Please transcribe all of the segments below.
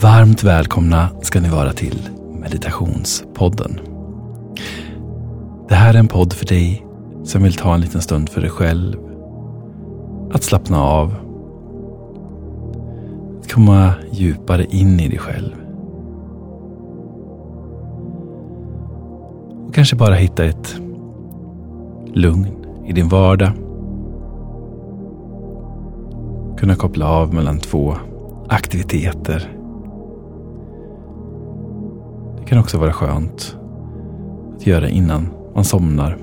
Varmt välkomna ska ni vara till Meditationspodden. Det här är en podd för dig som vill ta en liten stund för dig själv. Att slappna av. Att komma djupare in i dig själv. Och kanske bara hitta ett lugn i din vardag. Kunna koppla av mellan två aktiviteter det kan också vara skönt att göra innan man somnar.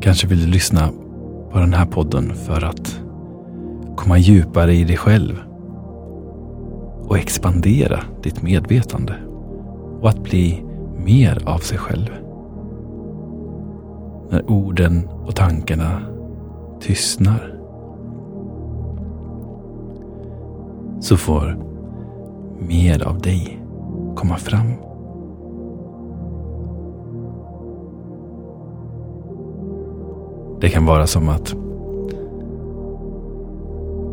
Kanske vill du lyssna på den här podden för att komma djupare i dig själv och expandera ditt medvetande och att bli mer av sig själv. När orden och tankarna tystnar så får mer av dig komma fram. Det kan vara som att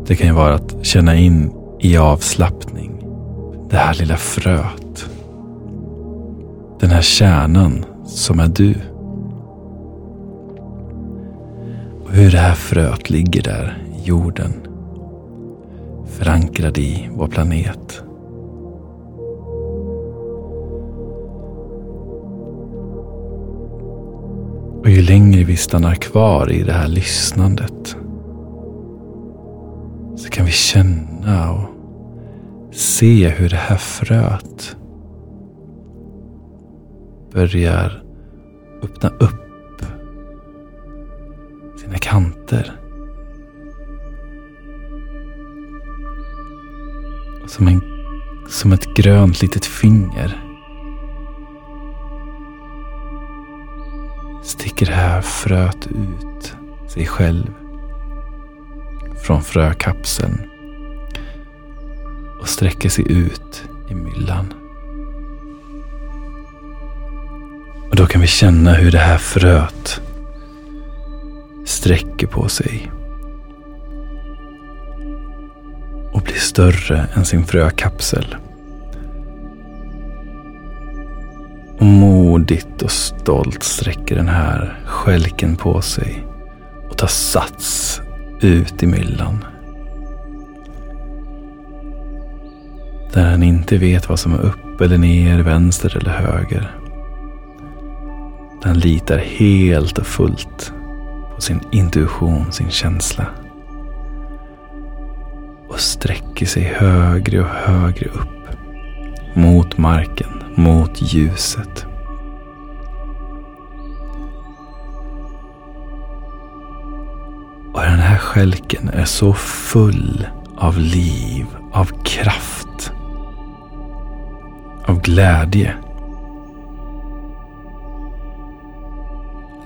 det kan ju vara att känna in i avslappning det här lilla fröet. Den här kärnan som är du. Och hur det här fröet ligger där i jorden. Förankrad i vår planet. Längre vi stannar kvar i det här lyssnandet så kan vi känna och se hur det här fröet börjar öppna upp sina kanter. Som, en, som ett grönt litet finger sticker det här fröet ut sig själv från frökapseln och sträcker sig ut i myllan. Och då kan vi känna hur det här fröet sträcker på sig och blir större än sin frökapsel. Och modigt och stolt sträcker den här skälken på sig och tar sats ut i myllan. Där han inte vet vad som är upp eller ner, vänster eller höger. Han litar helt och fullt på sin intuition, sin känsla. Och sträcker sig högre och högre upp. Mot marken mot ljuset. Och den här skälken är så full av liv, av kraft, av glädje.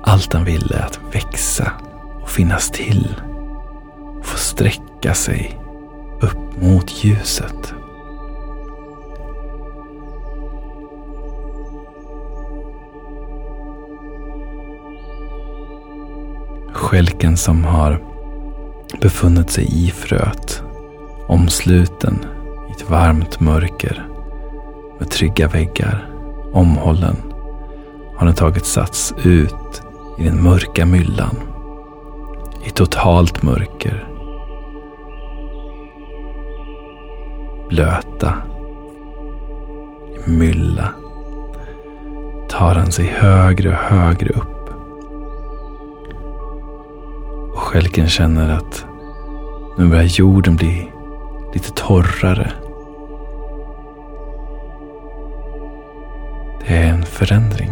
Allt han vill är att växa och finnas till och få sträcka sig upp mot ljuset. Skälken som har befunnit sig i fröet. Omsluten i ett varmt mörker med trygga väggar. Omhållen har den tagit sats ut i den mörka myllan. I totalt mörker. Blöta. I mylla tar han sig högre och högre upp Skälken känner att nu börjar jorden bli lite torrare. Det är en förändring.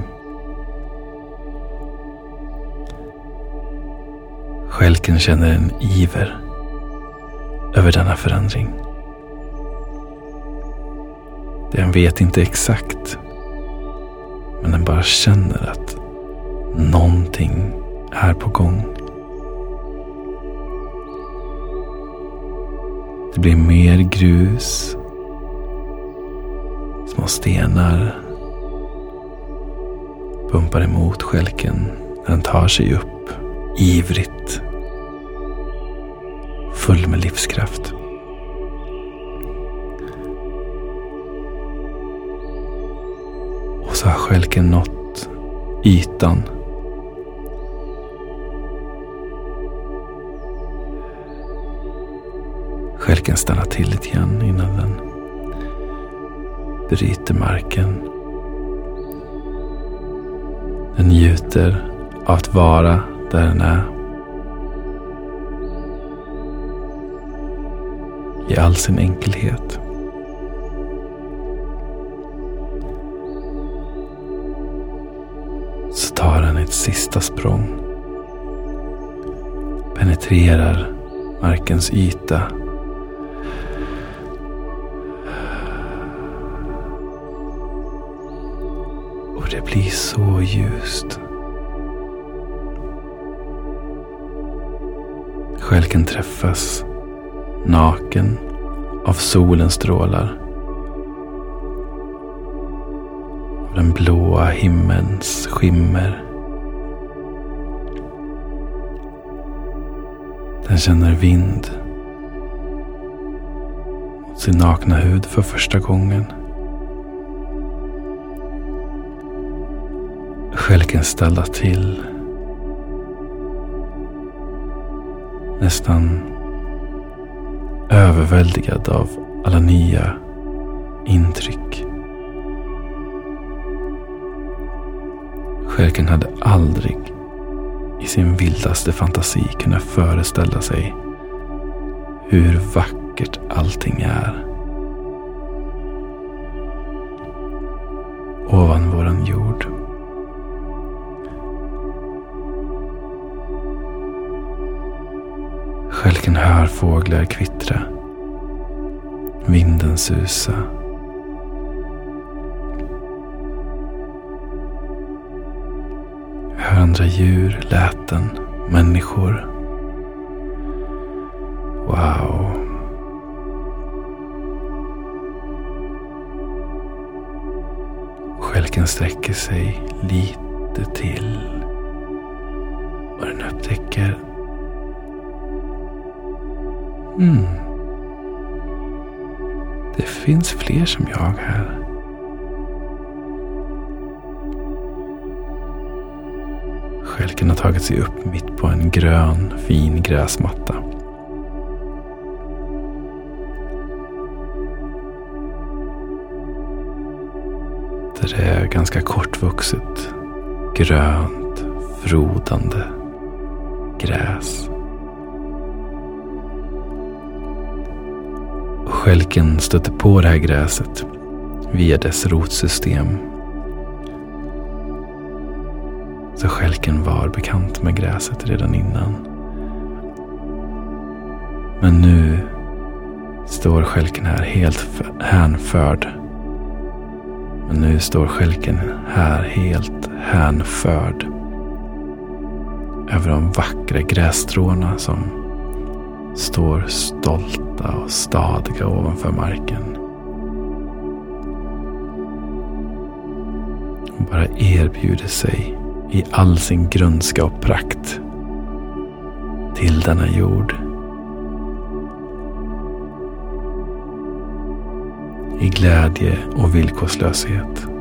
Skälken känner en iver över denna förändring. Den vet inte exakt. Men den bara känner att någonting är på gång. Det blir mer grus. Små stenar pumpar emot skälken när den tar sig upp ivrigt. Full med livskraft. Och så har skälken nått ytan Skälken stannar till lite grann innan den bryter marken. Den njuter av att vara där den är. I all sin enkelhet. Så tar den ett sista språng. Penetrerar markens yta Och det blir så ljust. Skälken träffas naken av solens strålar. Av den blåa himmelns skimmer. Den känner vind mot sin nakna hud för första gången. Skälken ställa till. Nästan överväldigad av alla nya intryck. Skälken hade aldrig i sin vildaste fantasi kunnat föreställa sig hur vackert allting är. Ovan våran jord. Stjälken hör fåglar kvittra. Vinden susa. Hör andra djur, läten, människor. Wow. Stjälken sträcker sig lite till. Och den upptäcker Mm. Det finns fler som jag här. Skälken har tagit sig upp mitt på en grön fin gräsmatta. Där det är ganska kortvuxet, grönt, frodande gräs. Stjälken stötte på det här gräset via dess rotsystem. Så skälken var bekant med gräset redan innan. Men nu står skälken här helt hänförd. Men nu står skälken här helt hänförd. Över de vackra grässtråna som står stolta och stadiga ovanför marken. Och bara erbjuder sig i all sin grönska och prakt till denna jord. I glädje och villkorslöshet.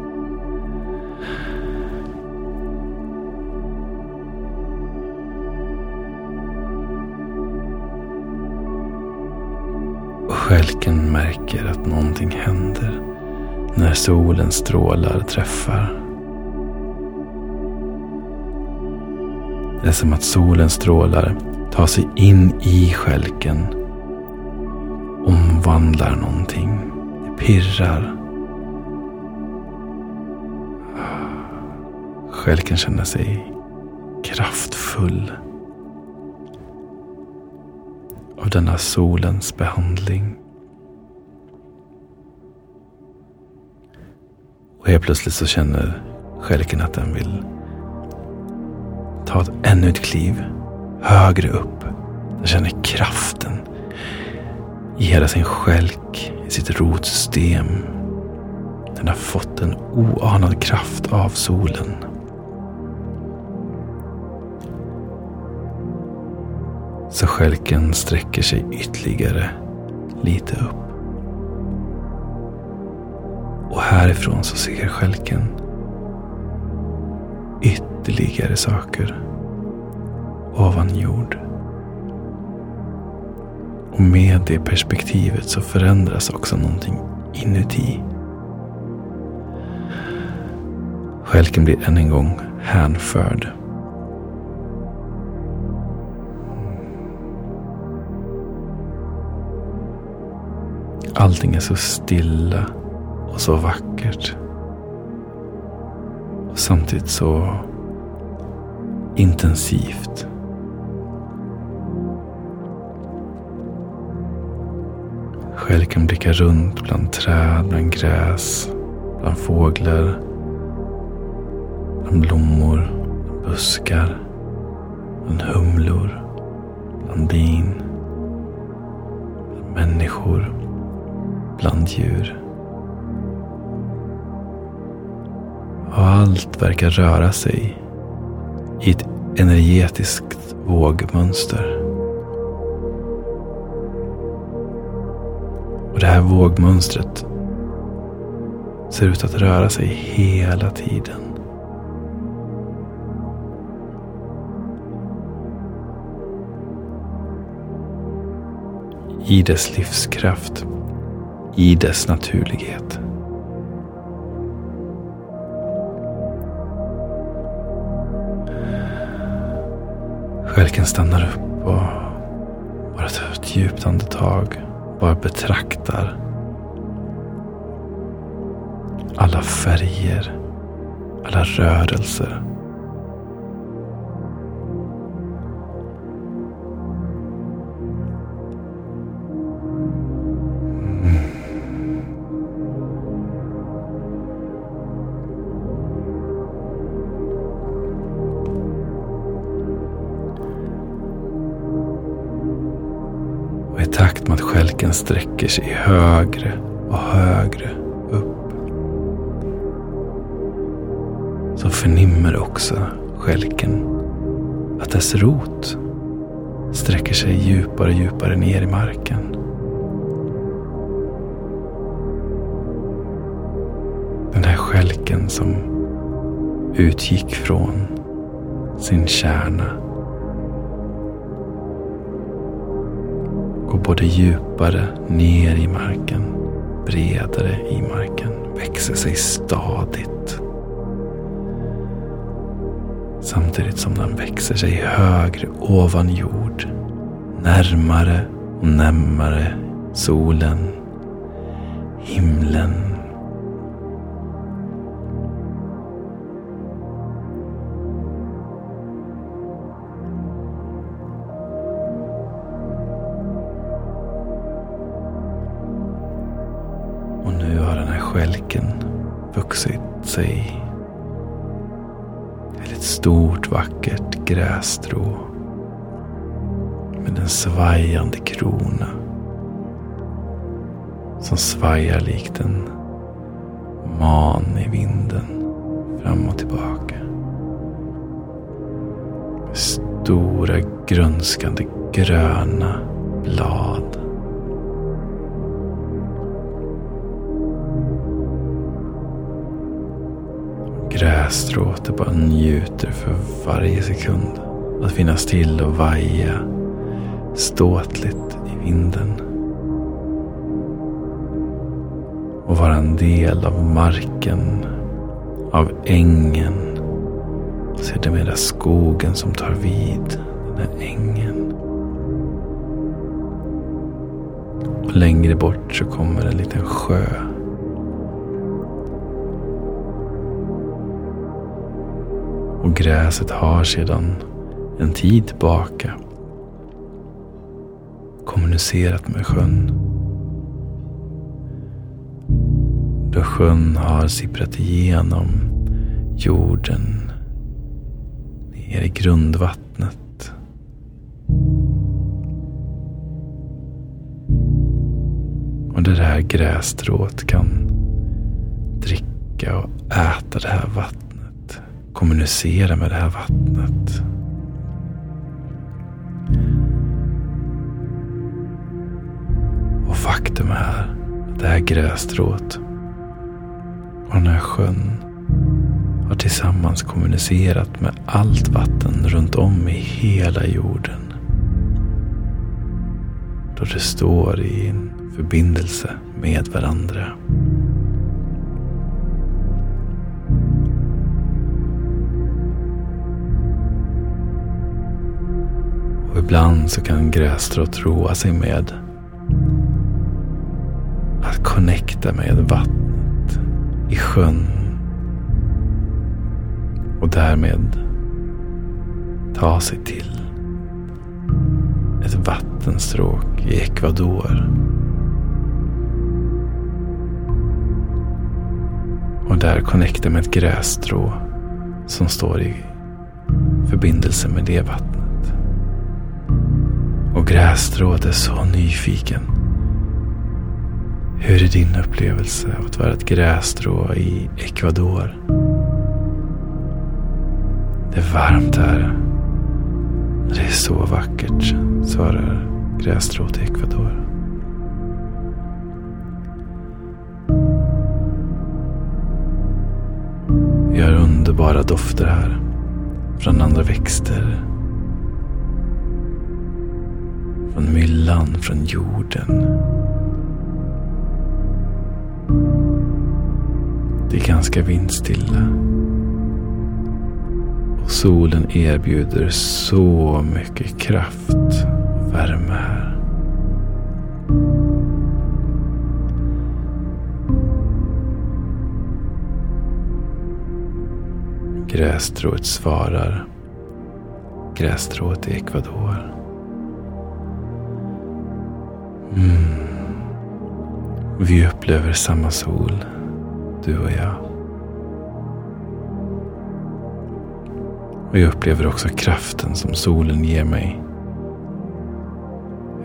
Skälken märker att någonting händer när solens strålar träffar. Det är som att solens strålar tar sig in i skälken. Omvandlar någonting. Det pirrar. Skälken känner sig kraftfull denna solens behandling. Och helt plötsligt så känner skälken att den vill ta ett, ännu ett kliv högre upp. Den känner kraften i hela sin skälk, i sitt rotsystem. Den har fått en oanad kraft av solen. Så skälken sträcker sig ytterligare lite upp. Och härifrån så ser skälken ytterligare saker ovan jord. Och med det perspektivet så förändras också någonting inuti. Skälken blir än en gång hänförd. Allting är så stilla och så vackert. Och samtidigt så intensivt. Själv kan blicka runt bland träd, bland gräs, bland fåglar, bland blommor, bland buskar, bland humlor, bland din, bland människor, bland djur. Och allt verkar röra sig i ett energetiskt vågmönster. Och det här vågmönstret ser ut att röra sig hela tiden. I dess livskraft, i dess naturlighet. Skälken stannar upp och bara tar ett djupt andetag. Bara betraktar alla färger, alla rörelser. Sträcker sig högre och högre upp. Så förnimmer också skälken att dess rot sträcker sig djupare och djupare ner i marken. Den här skälken som utgick från sin kärna går både djupare ner i marken, bredare i marken, växer sig stadigt. Samtidigt som den växer sig högre ovan jord, närmare och närmare solen, himlen sig. Till ett stort vackert grässtrå. Med en svajande krona. Som svajar likt en man i vinden fram och tillbaka. Med stora grönskande gröna blad. Grässtrået bara njuter för varje sekund. Att finnas till och vaja ståtligt i vinden. Och vara en del av marken, av ängen. Sedermera skogen som tar vid den här ängen. Och längre bort så kommer en liten sjö Och gräset har sedan en tid tillbaka kommunicerat med sjön. Då sjön har sipprat igenom jorden ner i grundvattnet. Och där det här grässtrået kan dricka och äta det här vattnet kommunicera med det här vattnet. Och faktum är att det här grässtrået och den här sjön har har tillsammans kommunicerat med allt vatten runt om i hela jorden. Då det står i en förbindelse med varandra. Ibland så kan grässtrået roa sig med att connecta med vattnet i sjön. Och därmed ta sig till ett vattenstråk i Ecuador. Och där connecta med ett grässtrå som står i förbindelse med det vattnet. Och grässtrået är så nyfiken. Hur är din upplevelse av att vara ett grässtrå i Ecuador? Det är varmt här. Det är så vackert, svarar grässtrået i Ecuador. Vi har underbara dofter här. Från andra växter. Från myllan, från jorden. Det är ganska vindstilla. Och solen erbjuder så mycket kraft och värme här. Grässtrået svarar. Grässtrået i Ecuador. Mm. Vi upplever samma sol, du och jag. Och jag upplever också kraften som solen ger mig.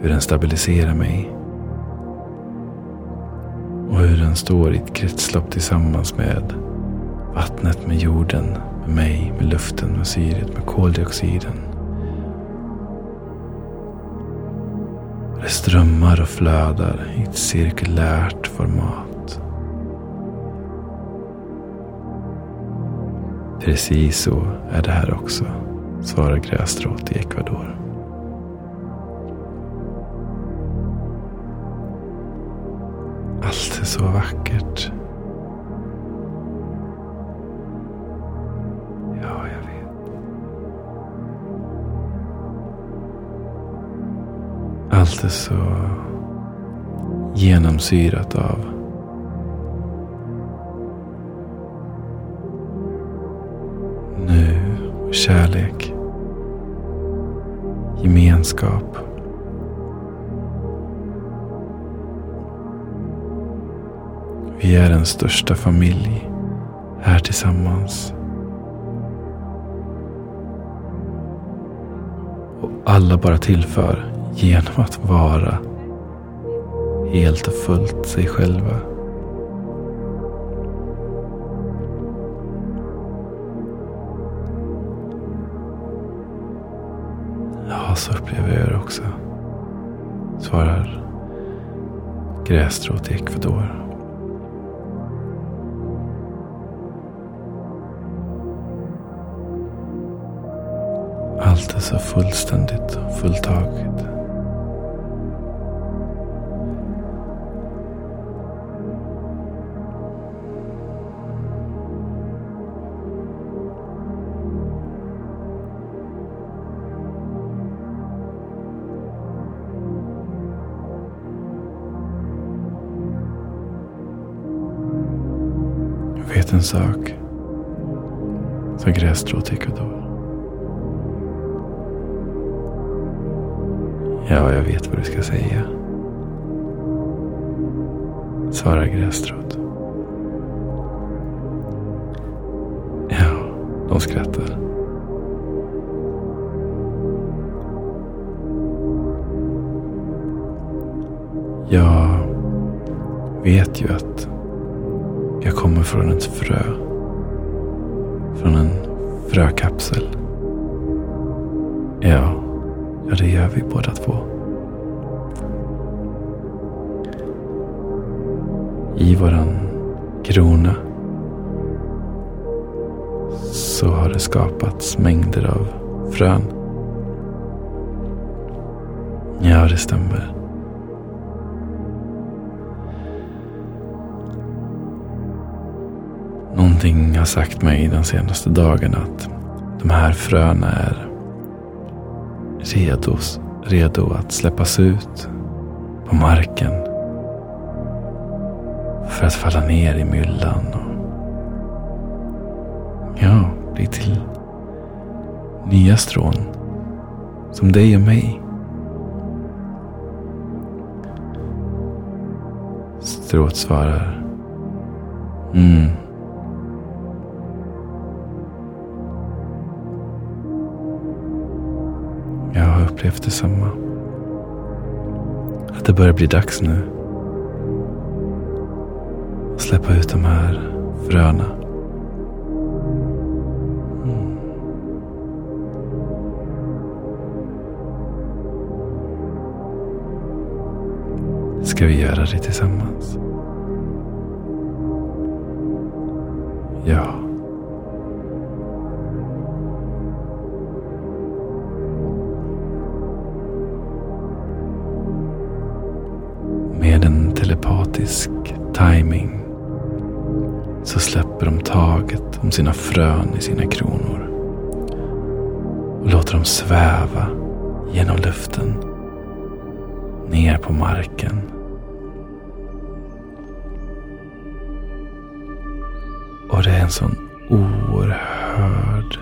Hur den stabiliserar mig. Och hur den står i ett kretslopp tillsammans med vattnet, med jorden, med mig, med luften, med syret, med koldioxiden. Strömmar och flödar i ett cirkulärt format. Precis så är det här också, svarar grässtrået i Ecuador. Allt är så vackert. Allt så genomsyrat av nu, kärlek, gemenskap. Vi är den största familj här tillsammans. Och alla bara tillför genom att vara helt och fullt sig själva. Ja, så upplever jag det också. Svarar grässtrået i Ecuador. Allt är så fullständigt och fulltaget. Jag vet en sak, sa grässtrået i Ecuador. Ja, jag vet vad du ska säga. Svarar grässtrået. Ja, de skrattar. Jag vet ju att jag kommer från ett frö. Från en frökapsel. Ja, ja det gör vi båda två. I våran krona så har det skapats mängder av frön. Ja, det stämmer. Någonting har sagt mig den senaste dagen att de här fröna är redo, redo att släppas ut på marken. För att falla ner i myllan. Och, ja, bli till nya strån. Som dig och mig. Strået svarar. Mm. Upplevt detsamma. Att det börjar bli dags nu. Att släppa ut de här fröna. Mm. Ska vi göra det tillsammans? Ja. Magisk timing så släpper de taget om sina frön i sina kronor och låter dem sväva genom luften ner på marken. Och det är en sån oerhörd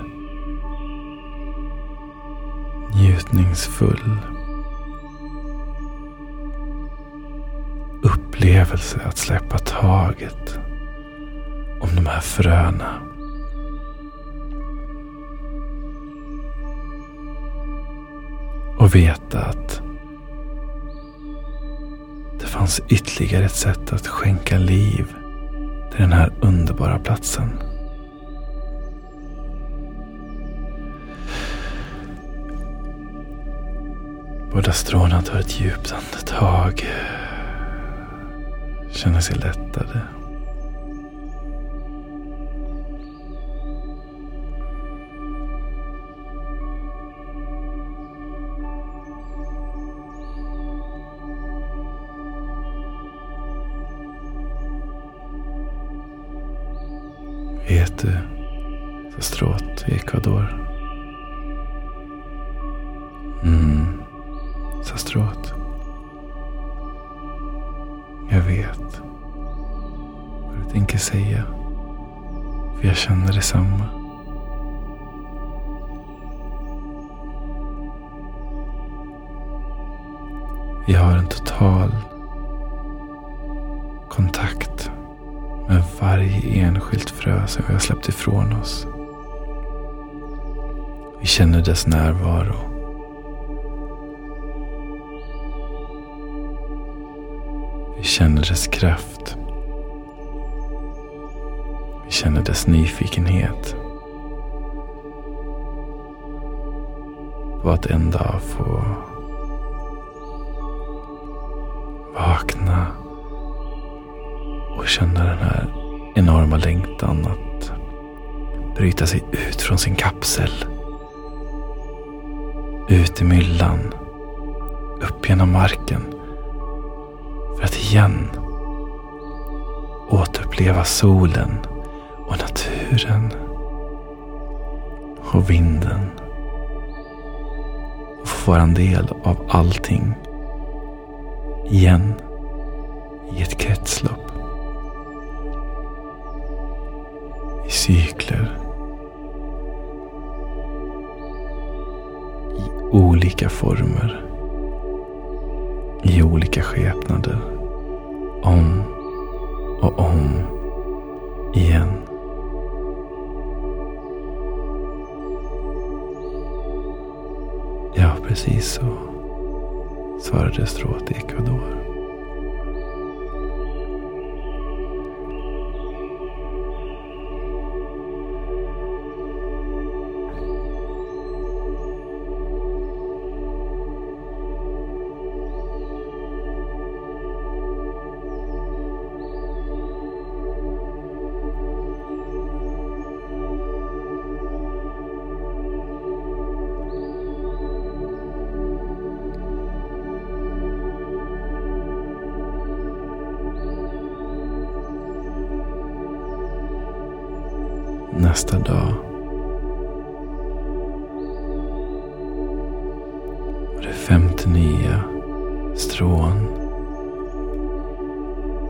njutningsfull upplevelse att släppa taget om de här fröna. Och veta att det fanns ytterligare ett sätt att skänka liv till den här underbara platsen. Båda stråna tar ett djupt andetag. Känner sig lättade. Tänker säga. För jag känner detsamma. Vi har en total kontakt med varje enskilt frö som vi har släppt ifrån oss. Vi känner dess närvaro. Vi känner dess kraft. Känner dess nyfikenhet. På att en dag få vakna och känna den här enorma längtan att bryta sig ut från sin kapsel. Ut i myllan. Upp genom marken. För att igen återuppleva solen och naturen. Och vinden. Och få vara en del av allting. Igen. I ett kretslopp. I cykler. I olika former. I olika skepnader. Om och om precis så svarade strået Ecuador. Nästa dag Och det 59 strån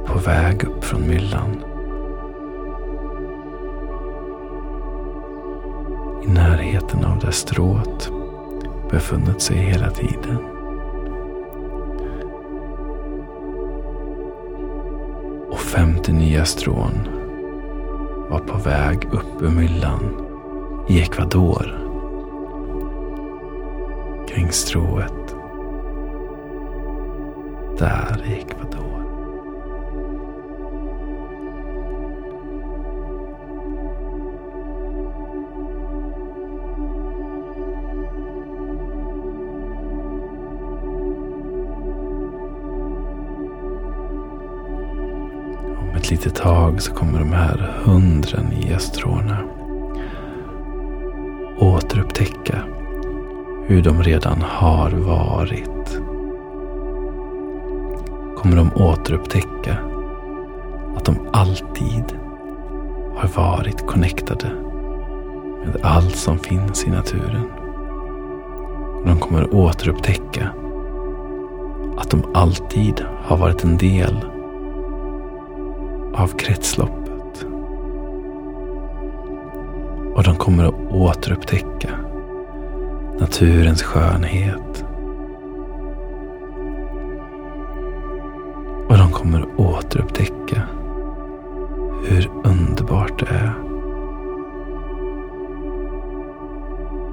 på väg upp från myllan. I närheten av där strået befunnit sig hela tiden. Och 50 nya strån var på väg upp ur myllan i Ecuador. Kring strået. Där i Ecuador. Litet tag så kommer de här hundra nya stråna återupptäcka hur de redan har varit. Kommer de återupptäcka att de alltid har varit connectade med allt som finns i naturen. De kommer återupptäcka att de alltid har varit en del av kretsloppet. Och de kommer att återupptäcka naturens skönhet. Och de kommer att återupptäcka hur underbart det är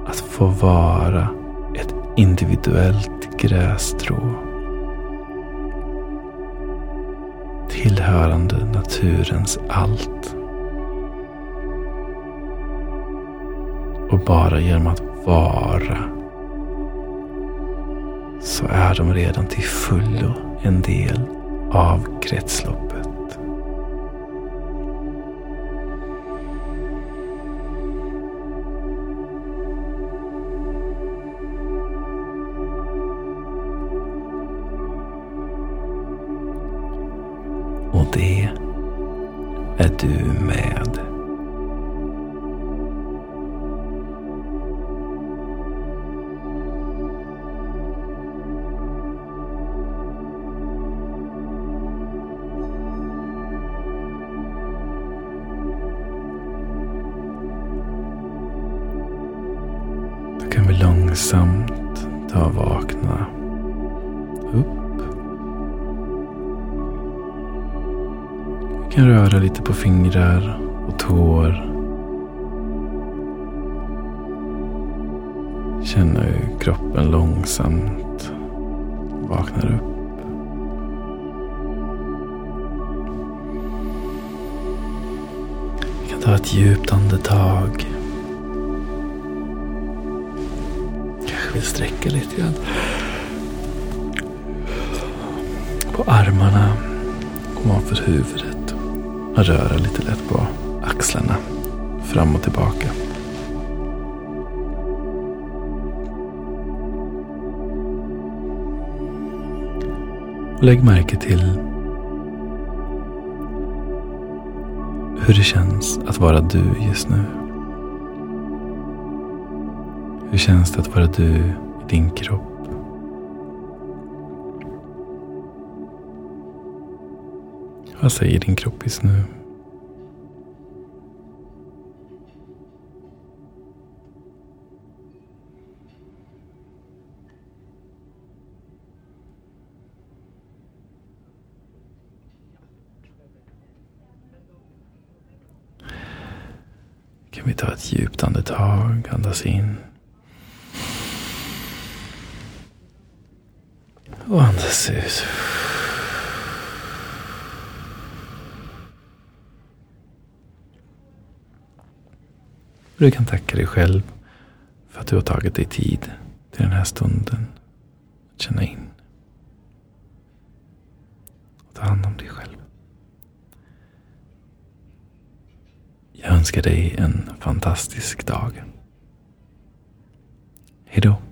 att få vara ett individuellt grässtrå. Tillhörande naturens allt. Och bara genom att vara så är de redan till fullo en del av kretsloppet. Långsamt ta och vakna upp kan röra lite på fingrar och tår. Känna hur kroppen långsamt vaknar upp. Vi kan ta ett djupt andetag. Vill sträcka lite grann. På armarna ovanför huvudet röra lite lätt på axlarna fram och tillbaka. Lägg märke till hur det känns att vara du just nu. Hur känns det att vara du i din kropp? Vad säger din kropp just nu? Kan vi ta ett djupt andetag, andas in. Och andas ut. Du kan tacka dig själv för att du har tagit dig tid till den här stunden. Att känna in. Och ta hand om dig själv. Jag önskar dig en fantastisk dag. Hejdå.